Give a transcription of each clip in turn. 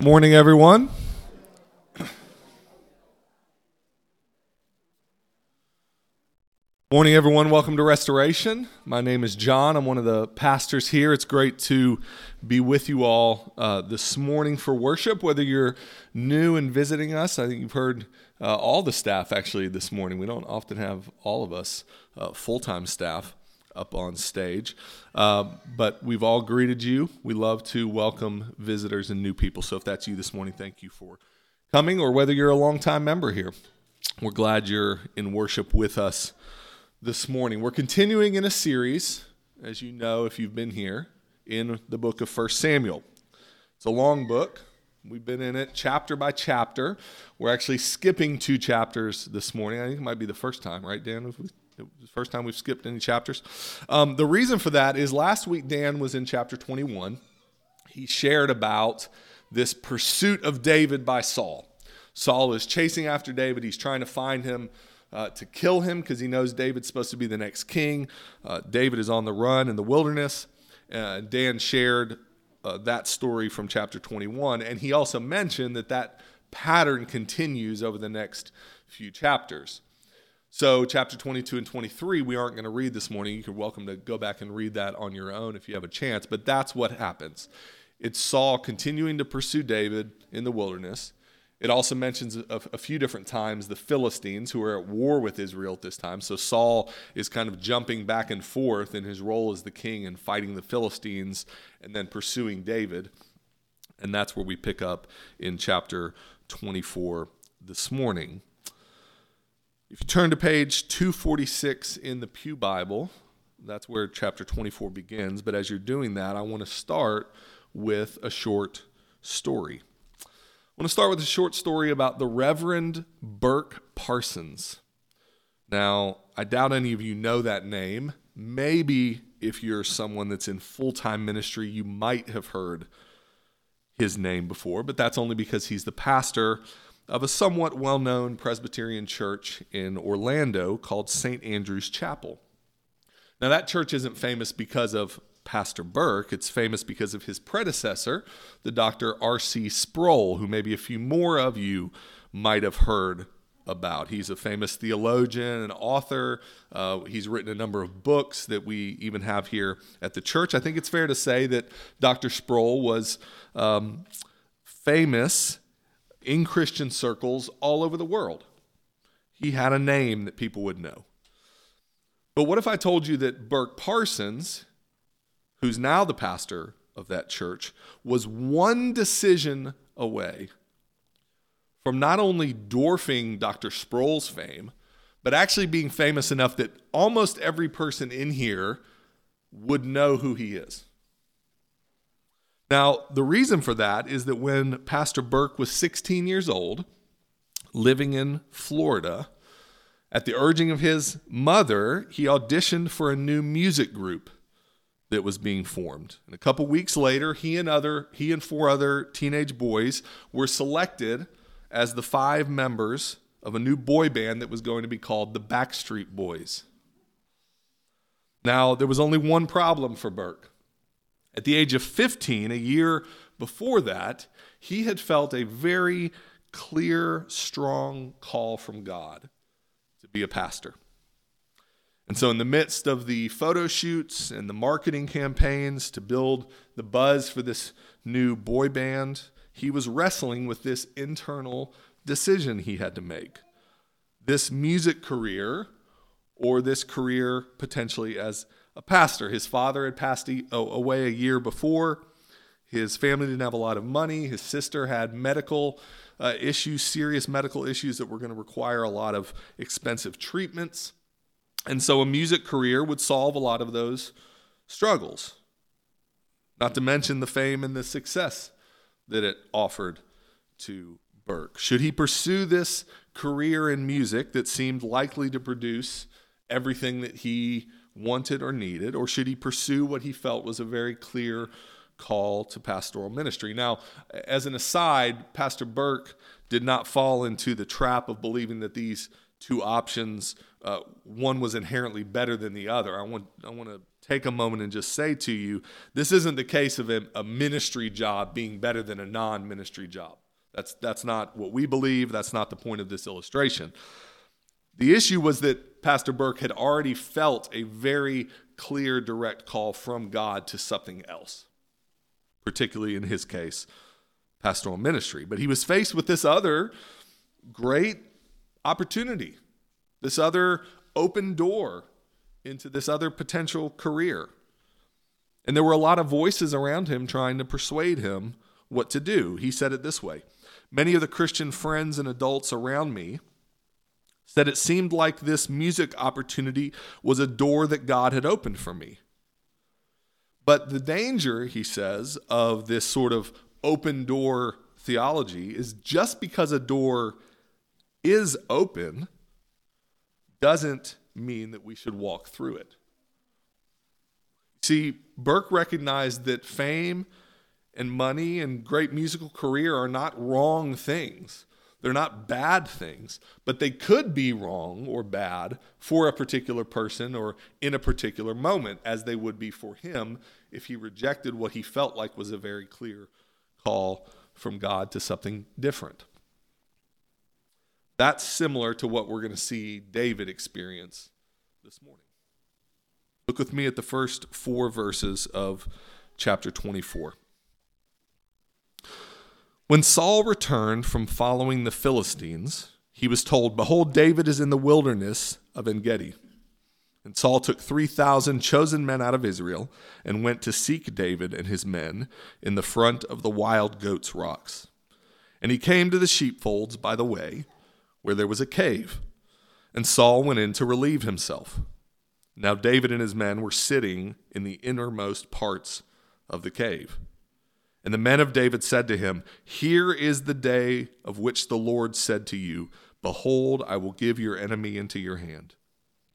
Morning, everyone. Morning, everyone. Welcome to Restoration. My name is John. I'm one of the pastors here. It's great to be with you all uh, this morning for worship. Whether you're new and visiting us, I think you've heard uh, all the staff actually this morning. We don't often have all of us uh, full time staff up on stage. Uh, but we've all greeted you. We love to welcome visitors and new people. So if that's you this morning, thank you for coming, or whether you're a longtime member here, we're glad you're in worship with us this morning. We're continuing in a series, as you know, if you've been here, in the book of First Samuel. It's a long book. We've been in it chapter by chapter. We're actually skipping two chapters this morning. I think it might be the first time, right, Dan? The first time we've skipped any chapters. Um, the reason for that is last week Dan was in chapter 21. He shared about this pursuit of David by Saul. Saul is chasing after David. He's trying to find him uh, to kill him because he knows David's supposed to be the next king. Uh, David is on the run in the wilderness. Uh, Dan shared uh, that story from chapter 21, and he also mentioned that that pattern continues over the next few chapters. So, chapter 22 and 23, we aren't going to read this morning. You're welcome to go back and read that on your own if you have a chance. But that's what happens. It's Saul continuing to pursue David in the wilderness. It also mentions a, a, few different times the Philistines who are at war with Israel at this time. So Saul is kind of jumping back and forth in his role as the king and fighting the Philistines and then pursuing David. And that's where we pick up in chapter 24 this morning. If you turn to page 246 in the Pew Bible, that's where chapter 24 begins. But as you're doing that, I want to start with a short story. I want to start with a short story about the Reverend Burk Parsons. Now, I doubt any of you know that name. Maybe if you're someone that's in full time ministry, you might have heard his name before, but that's only because he's the pastor of a somewhat well known Presbyterian church in Orlando called St. Andrew's Chapel. Now, that church isn't famous because of Pastor Burk, it's famous because of his predecessor, the Dr. R.C. Sproul, who maybe a few more of you might have heard about. He's a famous theologian and author. Uh, he's written a number of books that we even have here at the church. I think it's fair to say that Dr. Sproul was um, famous in Christian circles all over the world. He had a name that people would know. But what if I told you that Burk Parsons, who's now the pastor of that church, was one decision away from not only dwarfing Dr. Sproul's fame, but actually being famous enough that almost every person in here would know who he is? Now, the reason for that is that when Pastor Burk was 16 years old, living in Florida, at the urging of his mother, he auditioned for a new music group that was being formed. And a couple weeks later, he and other he and four other teenage boys were selected as the five members of a new boy band that was going to be called the Backstreet Boys. Now, there was only one problem for Burk. At the age of 15, a year before that, he had felt a very clear, strong call from God to be a pastor. And so, in the midst of the photo shoots and the marketing campaigns to build the buzz for this new boy band, he was wrestling with this internal decision he had to make. This music career, or this career potentially as a pastor. His father had passed away a year before. His family didn't have a lot of money. His sister had medical uh, issues, serious medical issues that were going to require a lot of expensive treatments. And so a music career would solve a lot of those struggles. Not to mention the fame and the success that it offered to Burk. Should he pursue this career in music that seemed likely to produce everything that he wanted or needed, or should he pursue what he felt was a very clear call to pastoral ministry? Now, as an aside, Pastor Burk did not fall into the trap of believing that these two options uh, one was inherently better than the other. I want I want to take a moment and just say to you, this isn't the case of a, a ministry job being better than a non-ministry job. That's that's not what we believe. That's not the point of this illustration. The issue was that Pastor Burk had already felt a very clear, direct call from God to something else, particularly in his case, pastoral ministry. But he was faced with this other great opportunity, this other open door into this other potential career. And there were a lot of voices around him trying to persuade him what to do. He said it this way Many of the Christian friends and adults around me said it seemed like this music opportunity was a door that God had opened for me. But the danger, he says, of this sort of open door theology is just because a door is open doesn't mean that we should walk through it. See, Burk recognized that fame and money and great musical career are not wrong things. They're not bad things, but they could be wrong or bad for a particular person or in a particular moment, as they would be for him if he rejected what he felt like was a very clear call from God to something different. That's similar to what we're going to see David experience this morning. Look with me at the first four verses of chapter 24. When Saul returned from following the Philistines, he was told, Behold, David is in the wilderness of En Gedi. And Saul took 3,000 chosen men out of Israel and went to seek David and his men in the front of the wild goats' rocks. And he came to the sheepfolds by the way, where there was a cave. And Saul went in to relieve himself. Now David and his men were sitting in the innermost parts of the cave. And the men of David said to him, Here is the day of which the Lord said to you, Behold, I will give your enemy into your hand,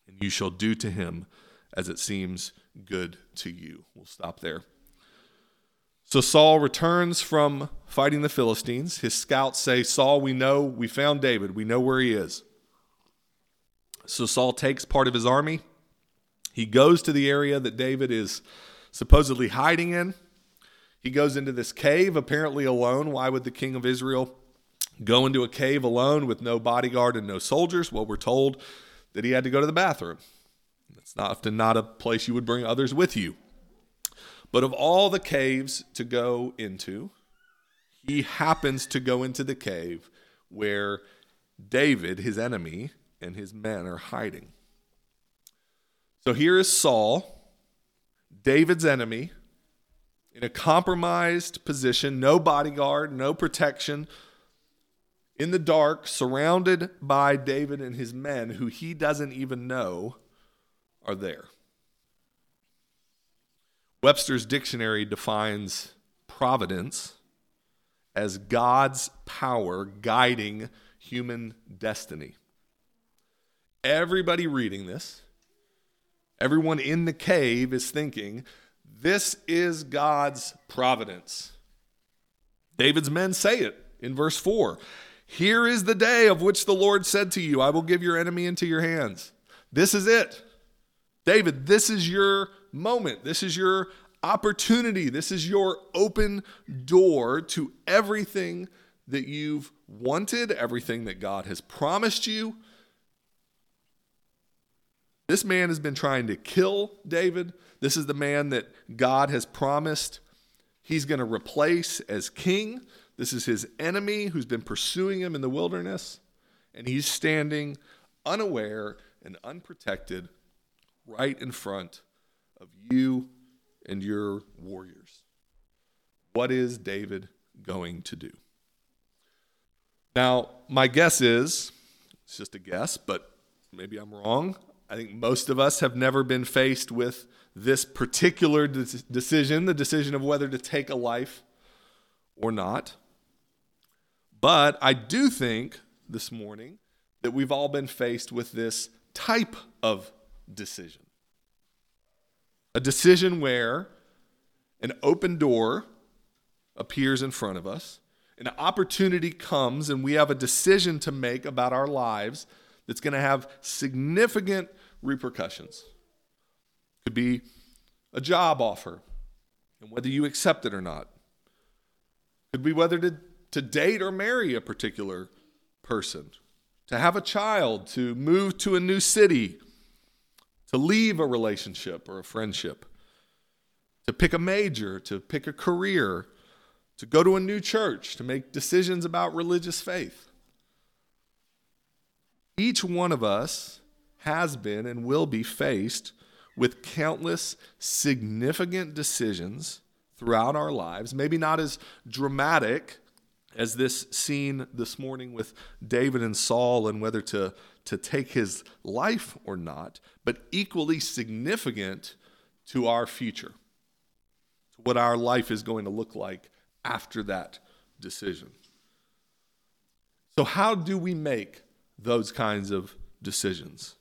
and you shall do to him as it seems good to you. We'll stop there. So Saul returns from fighting the Philistines. His scouts say, Saul, we know, we found David, we know where he is. So Saul takes part of his army. He goes to the area that David is supposedly hiding in. He goes into this cave, apparently alone. Why would the king of Israel go into a cave alone with no bodyguard and no soldiers? Well, we're told that he had to go to the bathroom. It's not often not a place you would bring others with you. But of all the caves to go into, he happens to go into the cave where David, his enemy, and his men are hiding. So here is Saul, David's enemy, in a compromised position, no bodyguard, no protection, in the dark, surrounded by David and his men, who he doesn't even know are there. Webster's dictionary defines providence as God's power guiding human destiny. Everybody reading this, everyone in the cave is thinking, this is God's providence. David's men say it in verse 4. Here is the day of which the Lord said to you, I will give your enemy into your hands. This is it. David, this is your moment. This is your opportunity. This is your open door to everything that you've wanted, everything that God has promised you. This man has been trying to kill David. This is the man that God has promised he's going to replace as king. This is his enemy who's been pursuing him in the wilderness. And he's standing unaware and unprotected right in front of you and your warriors. What is David going to do? Now, my guess is it's just a guess, but maybe I'm wrong. I think most of us have never been faced with this particular de- decision, the decision of whether to take a life or not. But I do think this morning that we've all been faced with this type of decision a decision where an open door appears in front of us, an opportunity comes, and we have a decision to make about our lives that's going to have significant repercussions. Could be a job offer and whether you accept it or not. Could be whether to, to date or marry a particular person, to have a child, to move to a new city, to leave a relationship or a friendship, to pick a major, to pick a career, to go to a new church, to make decisions about religious faith. Each one of us has been and will be faced with countless significant decisions throughout our lives, maybe not as dramatic as this scene this morning with David and Saul and whether to, to take his life or not, but equally significant to our future, to what our life is going to look like after that decision. So, how do we make those kinds of decisions?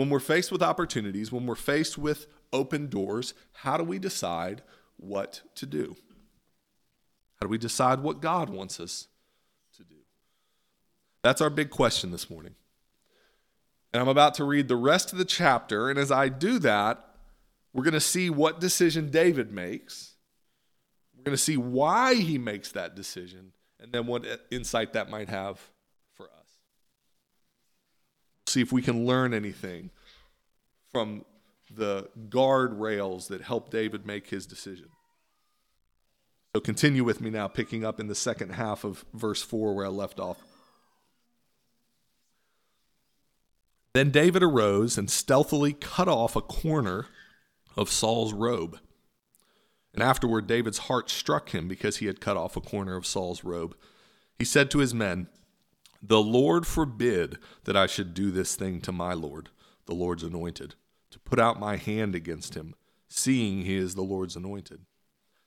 When we're faced with opportunities, when we're faced with open doors, how do we decide what to do? How do we decide what God wants us to do? That's our big question this morning. And I'm about to read the rest of the chapter. And as I do that, we're going to see what decision David makes. We're going to see why he makes that decision, and then what insight that might have. See if we can learn anything from the guardrails that helped David make his decision. So continue with me now, picking up in the second half of verse 4 where I left off. Then David arose and stealthily cut off a corner of Saul's robe. And afterward, David's heart struck him because he had cut off a corner of Saul's robe. He said to his men, The Lord forbid that I should do this thing to my Lord, the Lord's anointed, to put out my hand against him, seeing he is the Lord's anointed.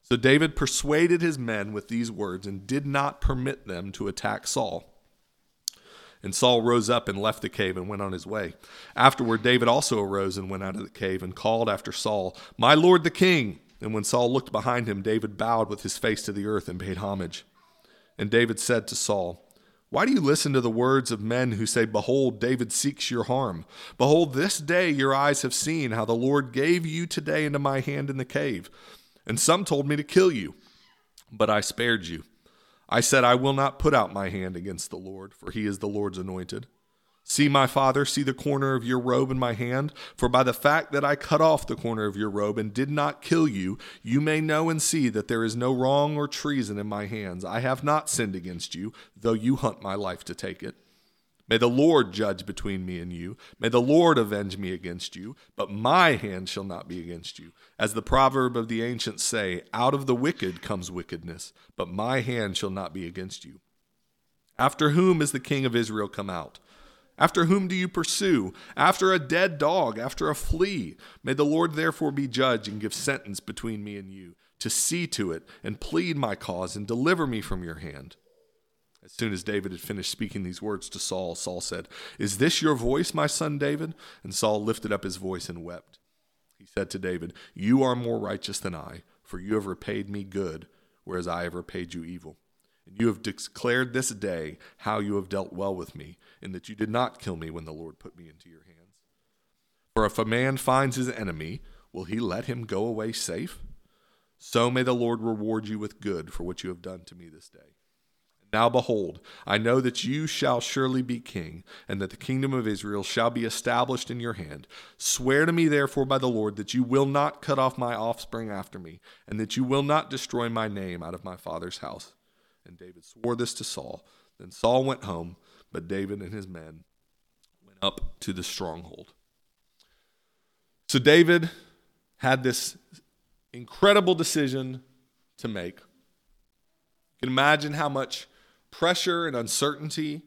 So David persuaded his men with these words and did not permit them to attack Saul. And Saul rose up and left the cave and went on his way. Afterward, David also arose and went out of the cave and called after Saul, My lord the king. And when Saul looked behind him, David bowed with his face to the earth and paid homage. And David said to Saul, Why do you listen to the words of men who say, Behold, David seeks your harm? Behold, this day your eyes have seen how the Lord gave you today into my hand in the cave. And some told me to kill you, but I spared you. I said, I will not put out my hand against the Lord, for he is the Lord's anointed. See, my father, see the corner of your robe in my hand, for by the fact that I cut off the corner of your robe and did not kill you, you may know and see that there is no wrong or treason in my hands. I have not sinned against you, though you hunt my life to take it. May the Lord judge between me and you. May the Lord avenge me against you, but my hand shall not be against you. As the proverb of the ancients say, out of the wicked comes wickedness, but my hand shall not be against you. After whom is the king of Israel come out? After whom do you pursue? After a dead dog, after a flea. May the Lord therefore be judge and give sentence between me and you, to see to it and plead my cause and deliver me from your hand. As soon as David had finished speaking these words to Saul, Saul said, Is this your voice, my son David? And Saul lifted up his voice and wept. He said to David, You are more righteous than I, for you have repaid me good, whereas I have repaid you evil. And you have declared this day how you have dealt well with me, in that you did not kill me when the Lord put me into your hands. For if a man finds his enemy, will he let him go away safe? So may the Lord reward you with good for what you have done to me this day. Now behold, I know that you shall surely be king, and that the kingdom of Israel shall be established in your hand. Swear to me, therefore, by the Lord, that you will not cut off my offspring after me, and that you will not destroy my name out of my father's house. And David swore this to Saul. Then Saul went home, but David and his men went up to the stronghold. So David had this incredible decision to make. You can imagine how much pressure and uncertainty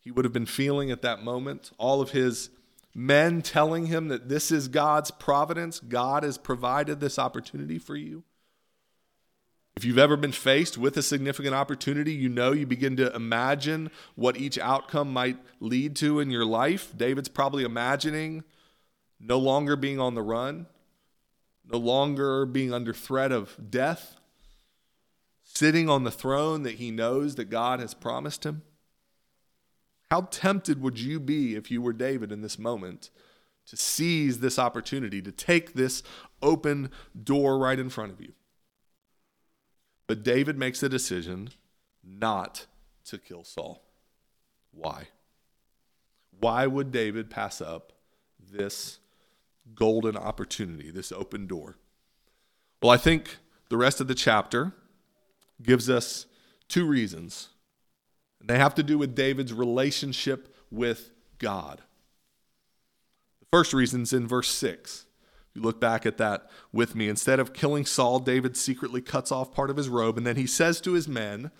he would have been feeling at that moment. All of his men telling him that this is God's providence, God has provided this opportunity for you. If you've ever been faced with a significant opportunity, you know you begin to imagine what each outcome might lead to in your life. David's probably imagining no longer being on the run, no longer being under threat of death, sitting on the throne that he knows that God has promised him. How tempted would you be if you were David in this moment to seize this opportunity, to take this open door right in front of you? But David makes a decision not to kill Saul. Why? Why would David pass up this golden opportunity, this open door? Well, I think the rest of the chapter gives us two reasons. And they have to do with David's relationship with God. The first reason is in verse 6. You look back at that with me. Instead of killing Saul, David secretly cuts off part of his robe, and then he says to his men,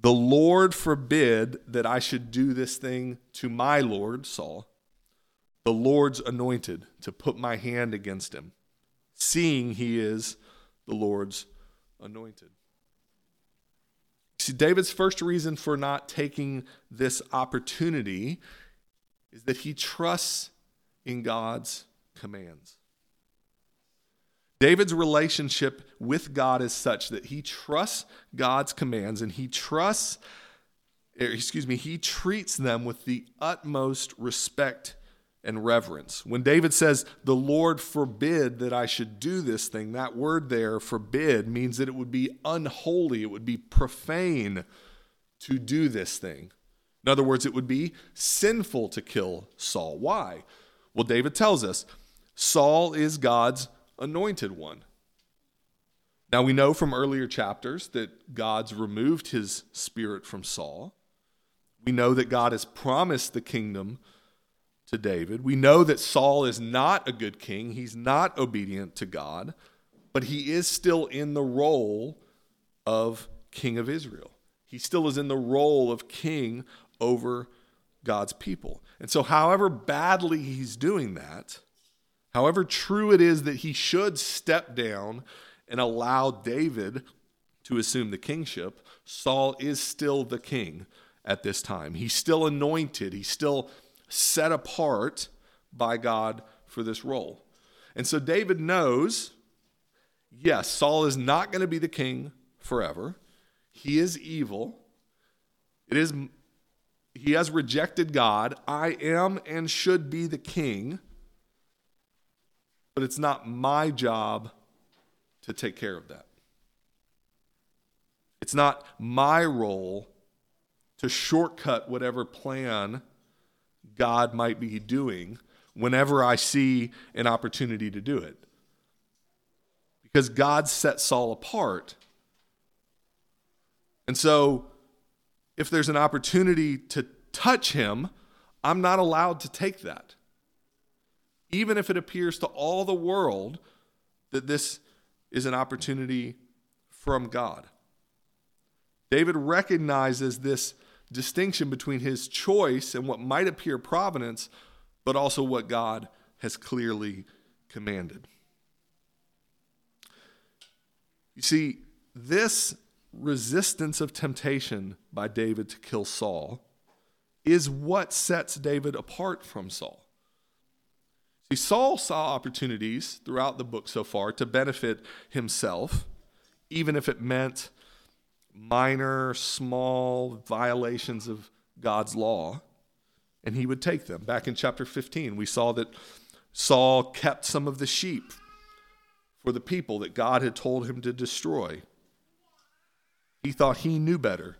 The Lord forbid that I should do this thing to my Lord, Saul, the Lord's anointed, to put my hand against him, seeing he is the Lord's anointed. See, David's first reason for not taking this opportunity is that he trusts in God's commands. David's relationship with God is such that he trusts God's commands and he trusts, er, excuse me, he treats them with the utmost respect and reverence. When David says, The Lord forbid that I should do this thing, that word there, forbid, means that it would be unholy, it would be profane to do this thing. In other words, it would be sinful to kill Saul. Why? Well, David tells us Saul is God's anointed one. Now, we know from earlier chapters that God's removed his spirit from Saul. We know that God has promised the kingdom to David. We know that Saul is not a good king, he's not obedient to God, but he is still in the role of king of Israel. He still is in the role of king over God's people. And so, however badly he's doing that, however true it is that he should step down and allow David to assume the kingship, Saul is still the king at this time. He's still anointed, he's still set apart by God for this role. And so David knows yes, Saul is not going to be the king forever. He is evil. It is he has rejected God. I am and should be the king. But it's not my job to take care of that. It's not my role to shortcut whatever plan God might be doing whenever I see an opportunity to do it. Because God set Saul apart. And so, if there's an opportunity to touch him, I'm not allowed to take that. Even if it appears to all the world that this is an opportunity from God. David recognizes this distinction between his choice and what might appear providence, but also what God has clearly commanded. You see, this resistance of temptation by David to kill Saul is what sets David apart from Saul. See, Saul saw opportunities throughout the book so far to benefit himself, even if it meant minor, small violations of God's law, and he would take them. Back in chapter 15, we saw that Saul kept some of the sheep for the people that God had told him to destroy. He thought he knew better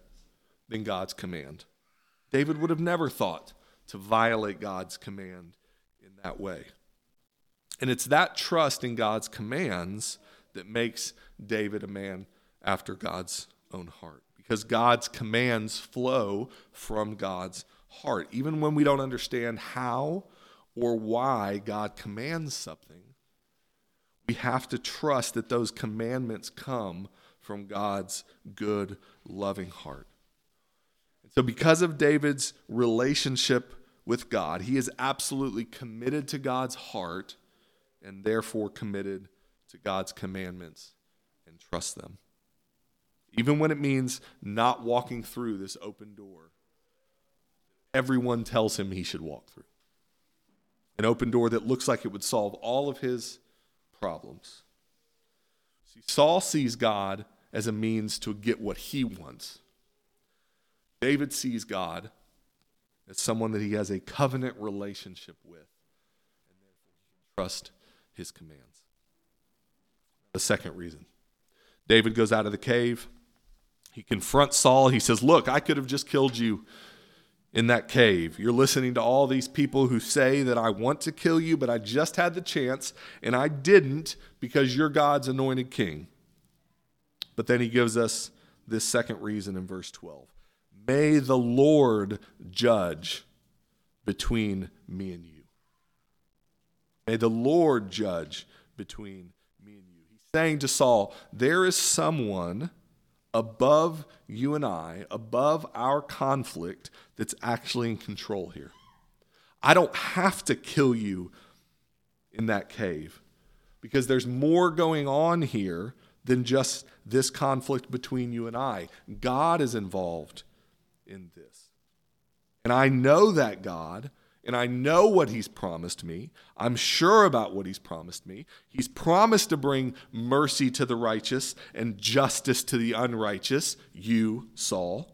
than God's command. David would have never thought to violate God's command in that way. And it's that trust in God's commands that makes David a man after God's own heart because God's commands flow from God's heart. Even when we don't understand how or why God commands something, we have to trust that those commandments come from God's good, loving heart. So, because of David's relationship with God, he is absolutely committed to God's heart and therefore committed to God's commandments and trust them even when it means not walking through this open door everyone tells him he should walk through. An open door that looks like it would solve all of his problems. See, Saul sees God as a means to get what he wants. David sees God as someone that he has a covenant relationship with, and therefore he can trust his commands. The second reason David goes out of the cave. He confronts Saul. He says, Look, I could have just killed you in that cave. You're listening to all these people who say that I want to kill you, but I just had the chance and I didn't because you're God's anointed king. But then he gives us this second reason in verse 12 May the Lord judge between me and you. May the Lord judge between me and you. He's saying to Saul, There is someone above you and I, above our conflict, that's actually in control here. I don't have to kill you in that cave because there's more going on here than just this conflict between you and I. God is involved in this. And I know that God, and I know what He's promised me. I'm sure about what He's promised me. He's promised to bring mercy to the righteous and justice to the unrighteous, you, Saul.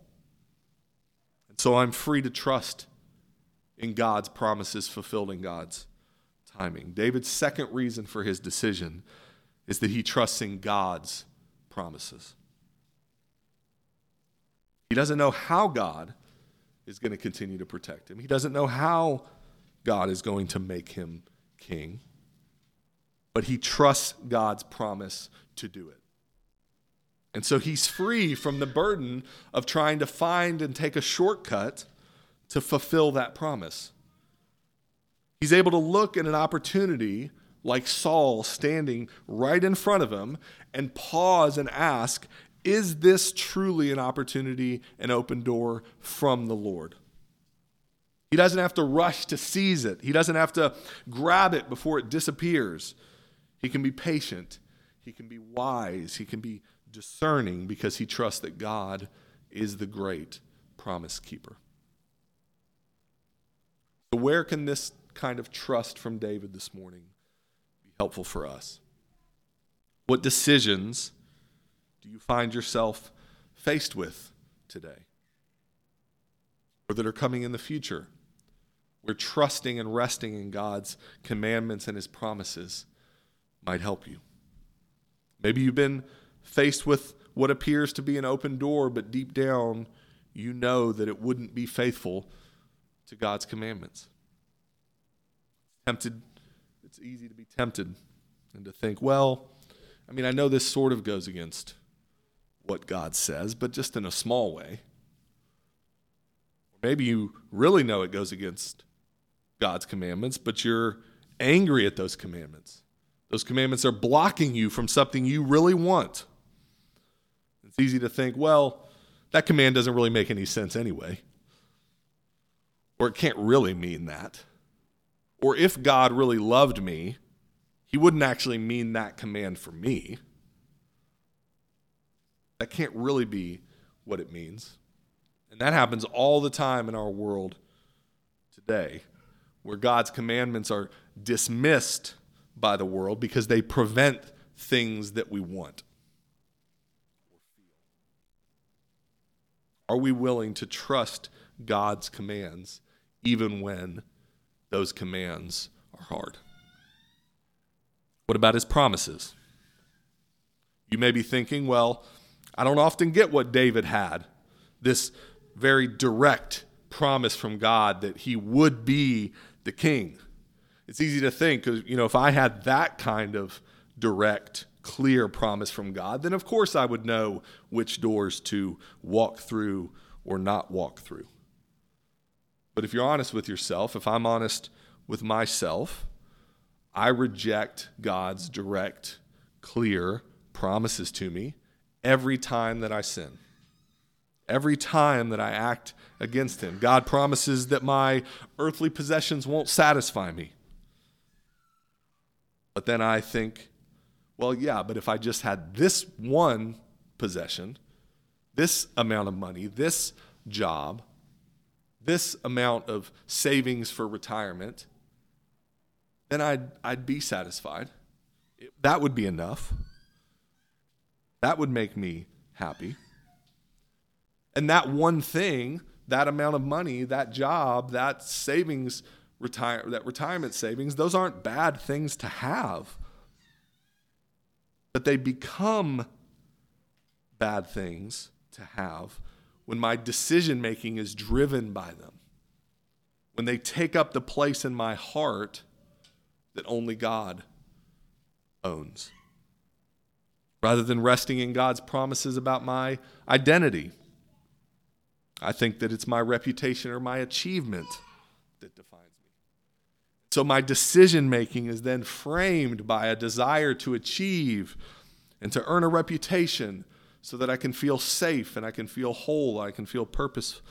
And so I'm free to trust in God's promises fulfilled in God's timing. David's second reason for his decision is that he trusts in God's promises. He doesn't know how God is going to continue to protect him. He doesn't know how God is going to make him king. But he trusts God's promise to do it. And so he's free from the burden of trying to find and take a shortcut to fulfill that promise. He's able to look at an opportunity like Saul standing right in front of him and pause and ask, Is this truly an opportunity, an open door from the Lord? He doesn't have to rush to seize it, he doesn't have to grab it before it disappears. He can be patient, he can be wise, he can be discerning because he trusts that God is the great promise keeper. So, where can this kind of trust from David this morning be helpful for us? What decisions do you find yourself faced with today? Or that are coming in the future? Where trusting and resting in God's commandments and his promises might help you. Maybe you've been faced with what appears to be an open door, but deep down, you know that it wouldn't be faithful to God's commandments. Tempted it's easy to be tempted and to think, well, I mean, I know this sort of goes against what God says, but just in a small way. Maybe you really know it goes against God's commandments, but you're angry at those commandments. Those commandments are blocking you from something you really want. It's easy to think, well, that command doesn't really make any sense anyway. Or it can't really mean that. Or if God really loved me, he wouldn't actually mean that command for me. That can't really be what it means. And that happens all the time in our world today, where God's commandments are dismissed by the world because they prevent things that we want. Are we willing to trust God's commands even when those commands are hard. What about his promises? You may be thinking, well, I don't often get what David had this very direct promise from God that he would be the king. It's easy to think, you know, if I had that kind of direct, clear promise from God, then of course I would know which doors to walk through or not walk through. But if you're honest with yourself, if I'm honest with myself, I reject God's direct, clear promises to me every time that I sin. Every time that I act against Him. God promises that my earthly possessions won't satisfy me. But then I think, well, yeah, but if I just had this one possession, this amount of money, this job, this amount of savings for retirement, then I'd, I'd be satisfied. That would be enough. That would make me happy. And that one thing that amount of money, that job, that savings, retire, that retirement savings, those aren't bad things to have. But they become bad things to have when my decision making is driven by them, when they take up the place in my heart that only God owns. Rather than resting in God's promises about my identity, I think that it's my reputation or my achievement that defines me. So my decision making is then framed by a desire to achieve and to earn a reputation so that I can feel safe and I can feel whole, I can feel purposeful.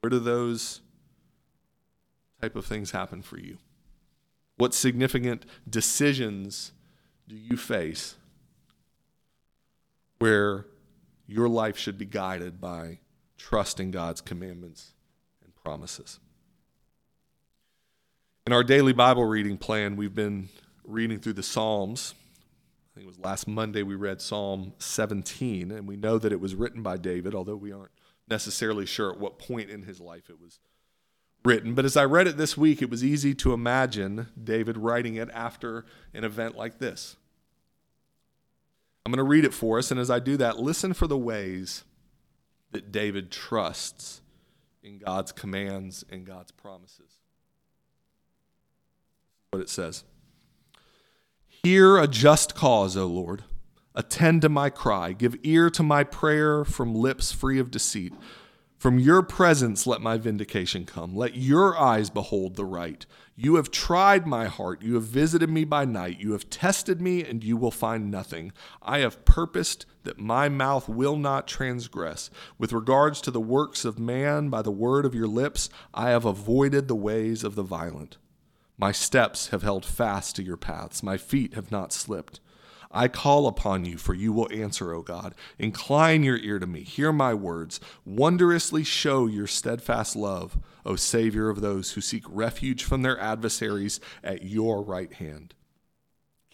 Where do those type of things happen for you? What significant decisions do you face where your life should be guided by trusting God's commandments and promises? In our daily Bible reading plan, we've been reading through the Psalms I think it was last Monday we read Psalm 17, and we know that it was written by David, although we aren't necessarily sure at what point in his life it was written. But as I read it this week, it was easy to imagine David writing it after an event like this. I'm going to read it for us, and as I do that, listen for the ways that David trusts in God's commands and God's promises. What it says. Hear a just cause, O Lord. Attend to my cry. Give ear to my prayer from lips free of deceit. From your presence let my vindication come. Let your eyes behold the right. You have tried my heart. You have visited me by night. You have tested me, and you will find nothing. I have purposed that my mouth will not transgress. With regards to the works of man, by the word of your lips, I have avoided the ways of the violent. My steps have held fast to your paths, my feet have not slipped. I call upon you, for you will answer, O God. Incline your ear to me, hear my words. Wondrously show your steadfast love, O Savior of those who seek refuge from their adversaries at your right hand.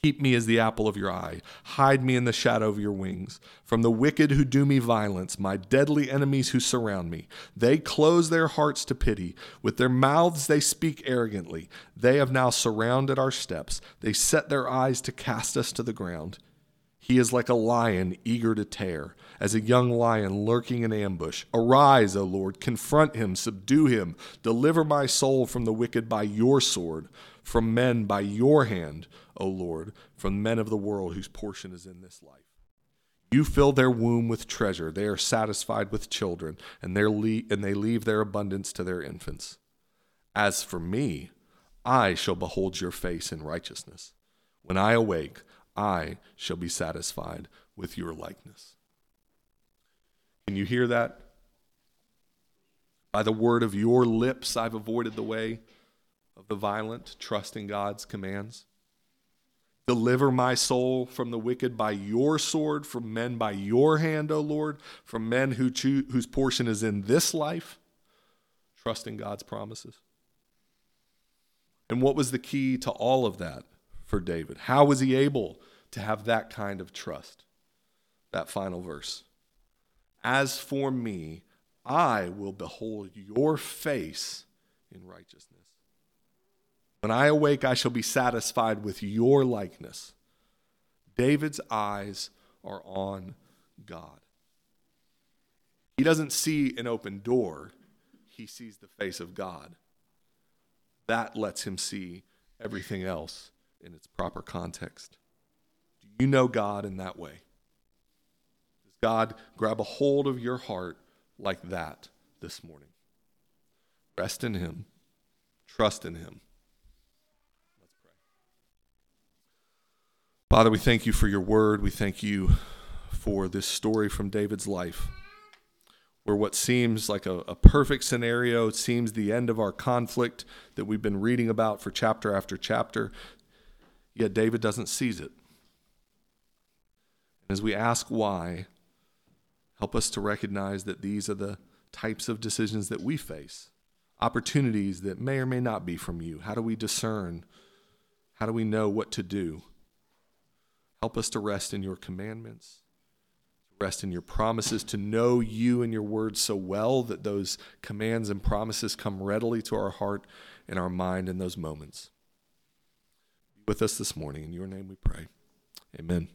Keep me as the apple of your eye. Hide me in the shadow of your wings. From the wicked who do me violence, my deadly enemies who surround me. They close their hearts to pity. With their mouths they speak arrogantly. They have now surrounded our steps. They set their eyes to cast us to the ground. He is like a lion eager to tear, as a young lion lurking in ambush. Arise, O Lord, confront him, subdue him. Deliver my soul from the wicked by your sword, from men by your hand. O Lord, from men of the world whose portion is in this life. You fill their womb with treasure. They are satisfied with children, and, le- and they leave their abundance to their infants. As for me, I shall behold your face in righteousness. When I awake, I shall be satisfied with your likeness. Can you hear that? By the word of your lips, I've avoided the way of the violent, trusting God's commands. Deliver my soul from the wicked by your sword, from men by your hand, O Lord, from men who choose, whose portion is in this life. Trusting God's promises. And what was the key to all of that for David? How was he able to have that kind of trust? That final verse. As for me, I will behold your face in righteousness. When I awake, I shall be satisfied with your likeness. David's eyes are on God. He doesn't see an open door, he sees the face of God. That lets him see everything else in its proper context. Do you know God in that way? Does God grab a hold of your heart like that this morning? Rest in Him, trust in Him. Father, we thank you for your word. We thank you for this story from David's life, where what seems like a, a, perfect scenario seems the end of our conflict that we've been reading about for chapter after chapter, yet David doesn't seize it. As we ask why, help us to recognize that these are the types of decisions that we face, opportunities that may or may not be from you. How do we discern? How do we know what to do? Help us to rest in your commandments, to rest in your promises, to know you and your word so well that those commands and promises come readily to our heart and our mind in those moments. Be with us this morning. In your name we pray. Amen.